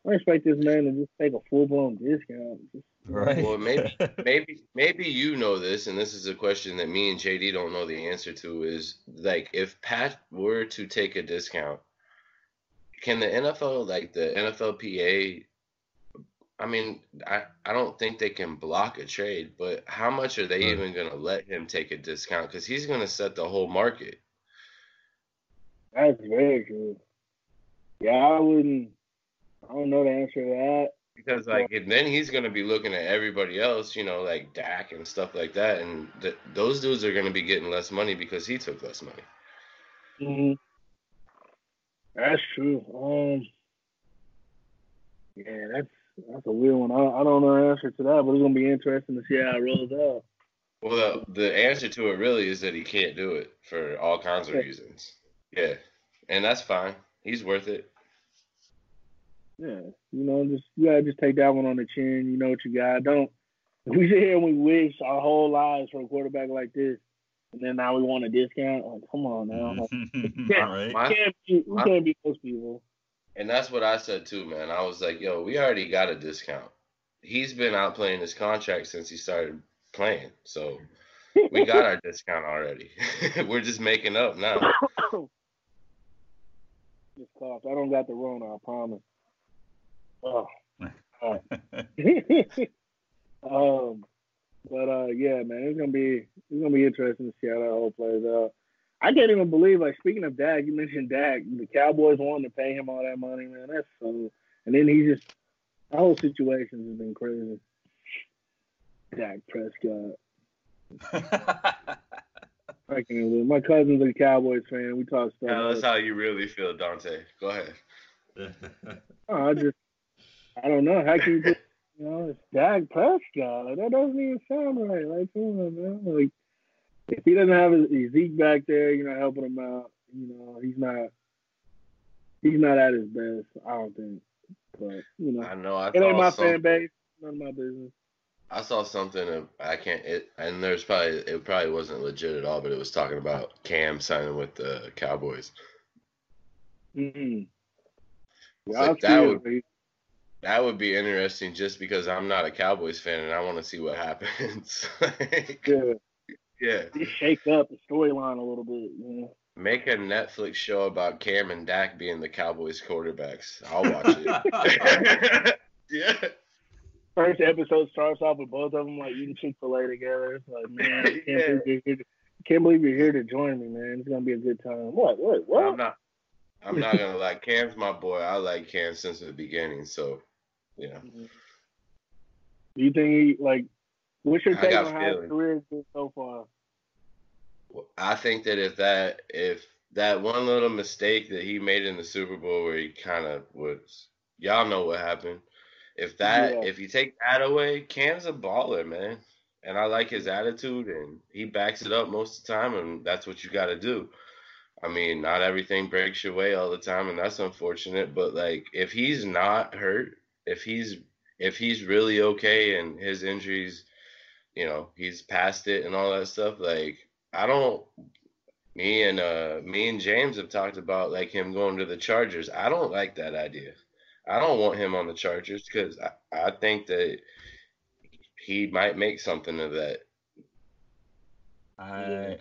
I expect this man to just take a full blown discount. Just, Right. Well, maybe, maybe, maybe you know this, and this is a question that me and JD don't know the answer to. Is like, if Pat were to take a discount, can the NFL, like the NFLPA, I mean, I, I don't think they can block a trade, but how much are they Right. even going to let him take a discount? Because he's going to set the whole market. That's very true. Yeah, I wouldn't. I don't know the answer to that. Because like then he's gonna be looking at everybody else, you know, like Dak and stuff like that, and th- those dudes are gonna be getting less money because he took less money. hmm That's true. Um, yeah, that's that's a weird one. I, I don't know the answer to that, but it's gonna be interesting to see how it rolls out. Well, the, the answer to it really is that he can't do it for all kinds of reasons. Yeah, and that's fine. He's worth it. Yeah, you know, just you gotta just take that one on the chin. You know what you got. Don't we sit here and we wish our whole lives for a quarterback like this, and then now we want a discount. Like, come on now. Mm-hmm. Like, All right. My- we can't be, we my- can't be those people. And that's what I said too, man. I was like, yo, we already got a discount. He's been out playing his contract since he started playing, so we got our discount already. We're just making up now. Just coughed. I don't got the Rona. I promise. Oh. um, but uh, yeah, man, it's gonna be it's gonna be interesting to see how that whole plays out. I can't even believe, like, speaking of Dak, you mentioned Dak, the Cowboys wanting to pay him all that money, man. That's so. And then he just the whole situation has been crazy. Dak Prescott. I can't believe my cousin's a Cowboys fan. We talk stuff. Yeah, that's how you really feel, Dante. Go ahead. Oh, I just, I don't know. How can you put, you know, it's Dak Prescott? Like, that doesn't even sound right. Like, come on, man. Like, if he doesn't have his, his Zeke back there, you know, helping him out, you know, he's not, he's not at his best. I don't think. But you know, I know. I it ain't my something. fan base. None of my business. I saw something. Of, I can't. It and there's probably it probably wasn't legit at all, but it was talking about Cam signing with the Cowboys. Mm-hmm. Yeah, like, that would-. That would be interesting, just because I'm not a Cowboys fan and I want to see what happens. Like, Yeah, yeah, just shake up the storyline a little bit. You know? make a Netflix show about Cam and Dak being the Cowboys quarterbacks. I'll watch it. yeah. First episode starts off with both of them like eating Chick Fil A together. It's like, man, I can't, Yeah. believe you're here to, can't believe you're here to join me, man. It's gonna be a good time. What? What? What? I'm not. I'm not gonna lie. Cam's my boy. I like Cam since the beginning. So, yeah. Do you think he like? What's your take on how his career has been so far? I think that if that if that one little mistake that he made in the Super Bowl where he kind of was, y'all know what happened. If that Yeah. if you take that away, Cam's a baller, man. And I like his attitude, and he backs it up most of the time, and that's what you got to do. I mean, not everything breaks your way all the time, and that's unfortunate. But like, if he's not hurt, if he's if he's really okay, and his injuries, you know, he's past it and all that stuff, like I don't. Me and uh, me and James have talked about like him going to the Chargers. I don't like that idea. I don't want him on the Chargers because I, I think that he might make something of that. I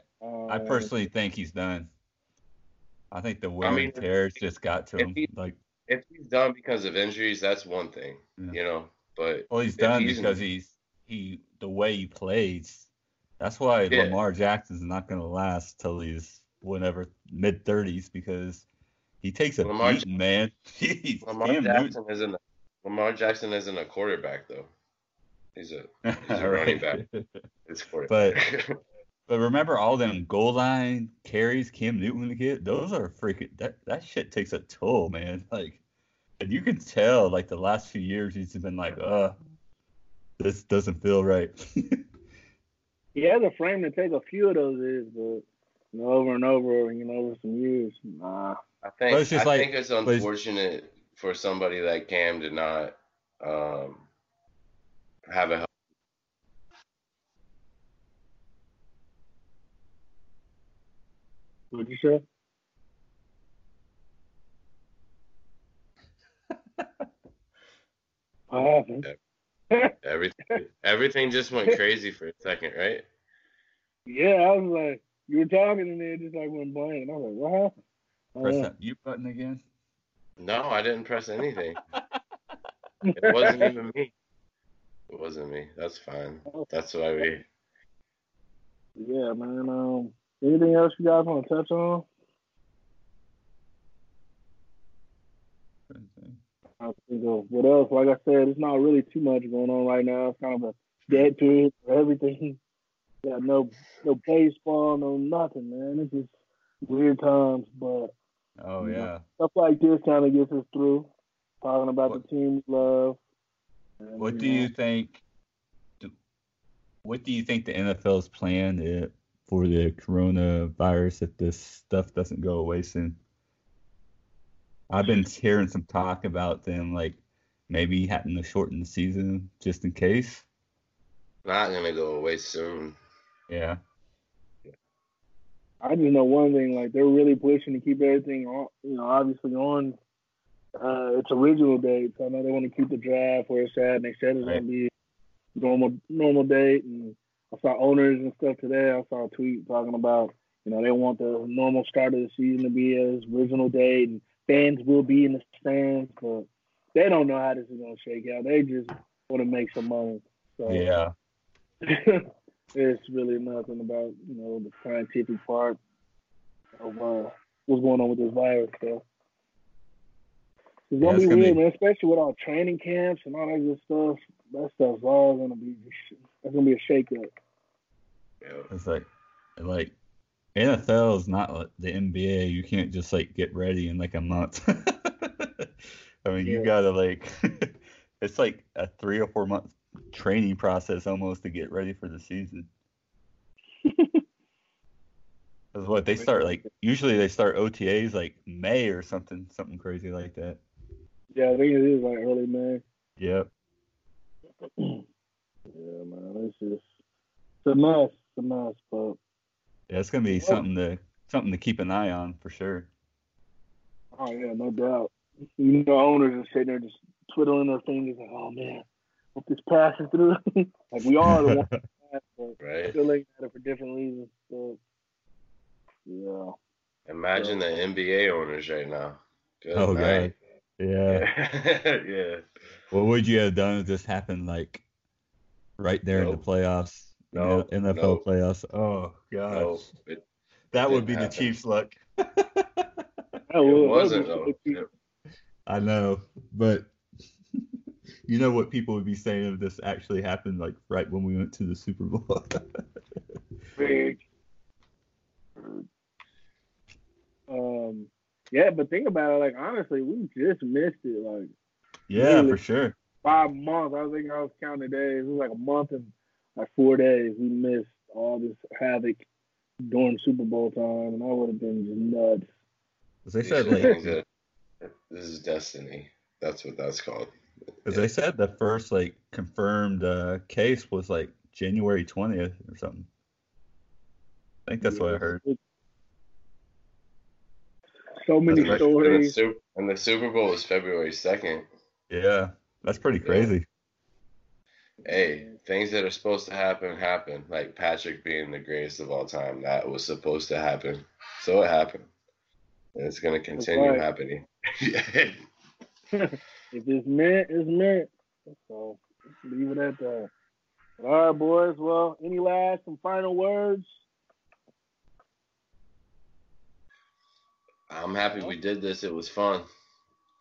I personally think he's done. I think the wear mean, and tears just got to him. he- like, If he's done because of injuries, that's one thing, Yeah. you know. But well, he's done he's- because he's he the way he plays. That's why Yeah. Lamar Jackson's not going to last till he's whatever mid thirties because he takes a Lamar beating, man. He's Lamar Jackson isn't a, Lamar Jackson isn't a quarterback though. He's a he's a running back. A quarterback. But remember all them goal line carries Cam Newton to get? Those are freaking that that shit takes a toll, man. Like And you can tell, like the last few years, he's been like, "Uh, this doesn't feel right." he has a frame to take a few of those is, but you know, over and over, you know, over some years, nah. I think it's just I like- think it's but it's- unfortunate for somebody like Cam to not um, have a What'd you say? What happened? everything. Everything just went crazy for a second, right? Yeah, I was like, you were talking and then it just like went blank. And I was like, what happened? Oh, Press yeah. that mute button again. No, I didn't press anything. It wasn't even me. It wasn't me. That's fine. That's why we. Yeah, man. Um, anything else you guys want to touch on? I think of what else. Like I said, it's not really too much going on right now. It's kind of a dead period for everything. yeah, no no baseball, no nothing, man. It's just weird times, but Oh yeah. stuff like this kind of gets us through. Talking about What- the team we love. And, What do know, you think? do- What do you think the NFL's plan is for the coronavirus if this stuff doesn't go away soon? I've been hearing some talk about them like maybe having to shorten the season just in case. Not gonna go away soon. Yeah. I just know one thing, like they're really pushing to keep everything on, you know, obviously on uh, its original date. So I know they want to keep the draft where it's at, and they said it's Right. gonna be normal normal date. And I saw owners and stuff today. I saw a tweet talking about, you know, they want the normal start of the season to be as original date, and fans will be in the stands, but they don't know how this is gonna shake out. They just want to make some money. So Yeah. it's really nothing about you know the scientific part of uh, what's going on with this virus. So it's gonna it's be gonna weird, be- man. Especially with all training camps and all that good stuff. That stuff's all gonna be. That's gonna be a shakeup. Yeah. It's like like NFL is not like the NBA. You can't just like get ready in like a month. I mean, you gotta like it's like a three or four month training process almost to get ready for the season. That's what they start like. Usually they start OTAs like May or something, something crazy like that. Yeah, I think it is like early May. Yep. Yeah, man, it's just it's a mess. It's a mess, but Yeah, it's gonna be Well- something to something to keep an eye on for sure. oh yeah, no doubt. You know, owners are sitting there just twiddling their fingers like, oh man, hope this passes through. like we are the ones, that pass, but Right. still looking at it for different reasons. So, yeah. Imagine the NBA owners right now. Good oh night. god. Yeah. Yeah. yeah. What would you have done if this happened like right there in the playoffs? in Nope. NFL Nope. playoffs. Oh god. No, that would didn't be the. Chiefs' luck. That it wasn't though. be so It- I know, but you know what people would be saying if this actually happened like right when we went to the Super Bowl. big. Um, yeah, but think about it. Like honestly, we just missed it. Like yeah, Really? for sure. Five months. I was thinking I was counting days. It was like a month and like four days. We missed all this havoc during Super Bowl time, and I would have been just nuts. 'Cause they said like this is destiny. That's what that's called. Because they said the first like confirmed uh, case was like January twentieth or something. I think that's what I heard. So many That's right. And the, stories. Super, and the Super Bowl was February second. Yeah, that's pretty crazy. Hey, things that are supposed to happen happen. Like Patrick being the greatest of all time, that was supposed to happen, so it happened, and it's gonna continue right. happening. If it's meant, it's meant. So leave it at that. All right, boys. Well, any last and final words? I'm happy we did this. It was fun.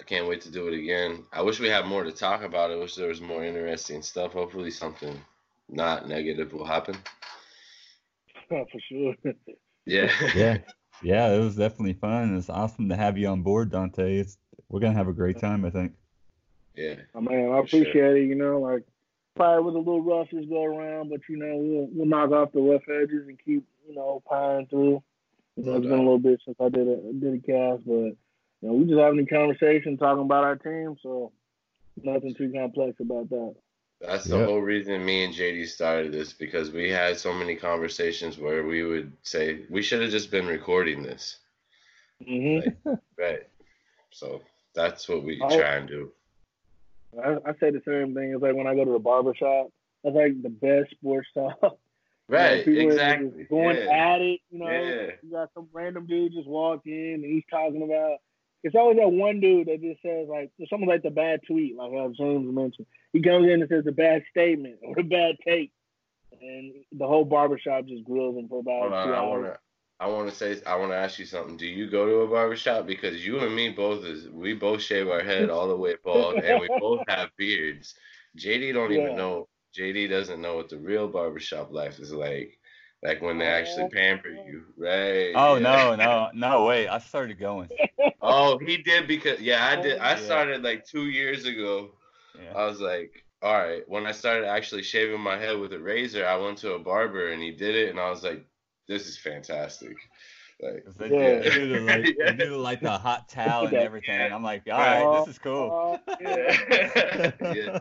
I can't wait to do it again. I wish we had more to talk about. I wish there was more interesting stuff. Hopefully, something not negative will happen. Oh, for sure. Yeah. Yeah, yeah, it was definitely fun. It's awesome to have you on board, Dante. It's we're gonna have a great time. I think. Yeah. Oh, I mean, I appreciate sure. it. You know, like probably was a little rough this go around, but you know, we'll we'll knock off the rough edges and keep you know powering through. You know, it's been a little bit since I did a did a cast, but you know, we just having a conversation talking about our team, so nothing too complex about that. That's the yep. whole reason me and JD started this because we had so many conversations where we would say we should have just been recording this. Mm-hmm. Like, right. So that's what we try and do. I, I, say the same thing. It's like when I go to the barber shop, that's like the best sports talk. Right, you know, exactly. Going yeah. at it, you know. Yeah. You got some random dude just walked in and he's talking about. It's always that one dude that just says like something like the bad tweet, like uh, James mentioned. He comes in and says the bad statement or the bad take, and the whole barbershop just grills him for about Hold two on, hours. I wanna, I want to say, I want to ask you something. Do you go to a barbershop? Because you and me both is we both shave our head all the way bald, and we both have beards. JD don't yeah. even know. JD doesn't know what the real barbershop life is like. Like when they actually oh, pamper you, right? Oh yeah. no, no, no! Wait, I started going. oh, he did because yeah, I did. I started like two years ago. Yeah. I was like, all right. When I started actually shaving my head with a razor, I went to a barber and he did it, and I was like, this is fantastic. Like, yeah. they, do like, yeah. they like the hot towel and everything. I'm like, all right, this is cool. Uh, yeah. yeah.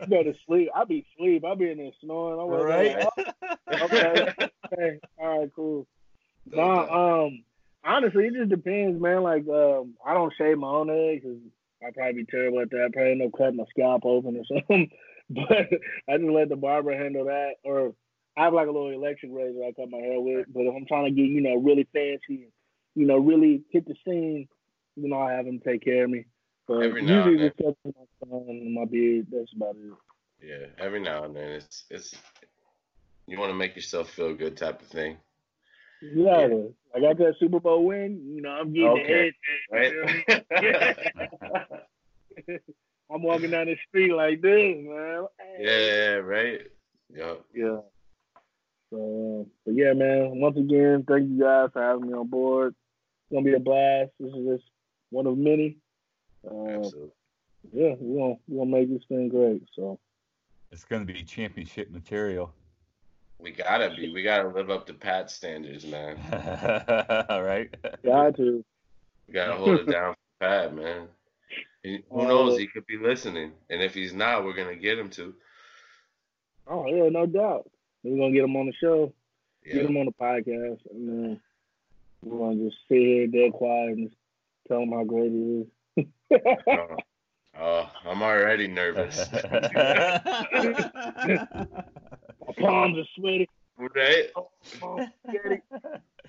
You go to sleep. I be sleep. I be in there snoring. I'm right. Like, oh, okay. okay. All right. Cool. Nah. Um. Honestly, it just depends, man. Like, um, I don't shave my own head because I'd probably be terrible at that. I probably end up cutting my scalp open or something. but I just let the barber handle that, or I have like a little electric razor I cut my hair with, but if I'm trying to get, you know, really fancy, you know, really hit the scene, you know, I have him take care of me. So every now usually and then. just my phone and my beard. That's about it. Yeah, every now and then it's it's you want to make yourself feel good type of thing. Yeah, yeah. I got that Super Bowl win. You know, I'm getting okay. the head. Right. I'm walking down the street like this, man. Yeah, right. Yep. Yeah. So, but yeah, man. Once again, thank you guys for having me on board. It's gonna be a blast. This is just one of many. Uh, Absolutely. Yeah, we're gonna we're gonna make this thing great. So. It's gonna be championship material. We gotta be. We gotta live up to Pat standards, man. All right. Got to. We gotta hold it down for Pat, man. who knows? He could be listening, and if he's not, we're gonna get him to. Oh yeah, no doubt. We're gonna get him on the show, yeah. get him on the podcast, and then we're gonna just sit here dead quiet and tell him how great he is. oh, oh, I'm already nervous. My palms are sweaty. Right?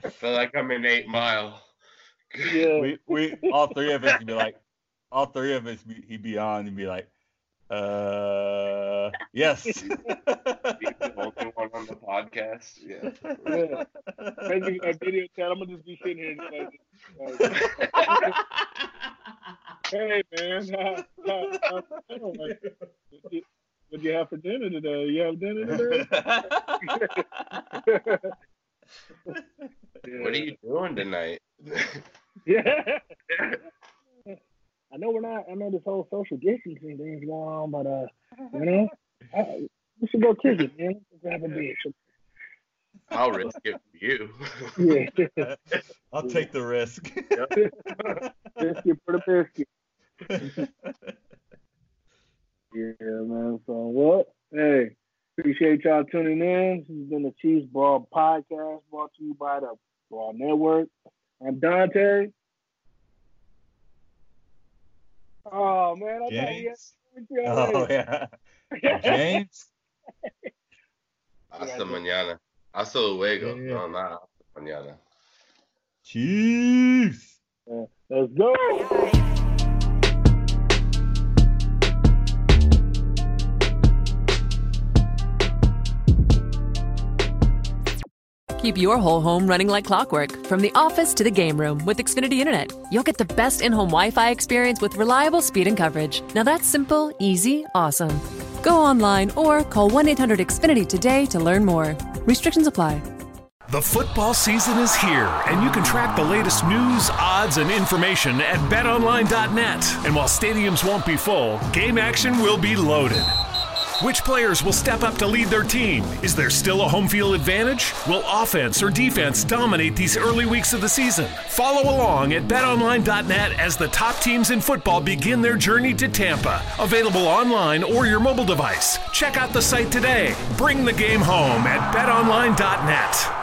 I feel like I'm in Eight Mile. Yeah. We we all three of us would be like, all three of us he'd be on and be like, uh, yes. He's the only one on the podcast. Yeah. yeah. Maybe a video chat. I'm gonna just be sitting here and like, hey man, uh, uh, uh, what you have for dinner today? You have dinner today? What are you doing tonight? yeah. I know we're not. I know this whole social distancing thing is going on, but uh, you know, I, we should go kick it, man. Grab a beer. I'll risk it for you. yeah. I'll take the risk. biscuit for the biscuit. Yeah, man. So what? Hey, appreciate y'all tuning in. This has been the Chiefs Ball Podcast brought to you by the Ball Network. I'm Dante. Oh man, I James. Oh yeah. James. Hasta mañana. Hasta luego. Yeah. No, not hasta mañana. Chiefs. Yeah. Let's go. Keep your whole home running like clockwork from the office to the game room with Xfinity Internet. You'll get the best in home Wi Fi experience with reliable speed and coverage. Now that's simple, easy, awesome. Go online or call 1 800 Xfinity today to learn more. Restrictions apply. The football season is here, and you can track the latest news, odds, and information at betonline.net. And while stadiums won't be full, game action will be loaded. Which players will step up to lead their team? Is there still a home field advantage? Will offense or defense dominate these early weeks of the season? Follow along at betonline.net as the top teams in football begin their journey to Tampa. Available online or your mobile device. Check out the site today. Bring the game home at betonline.net.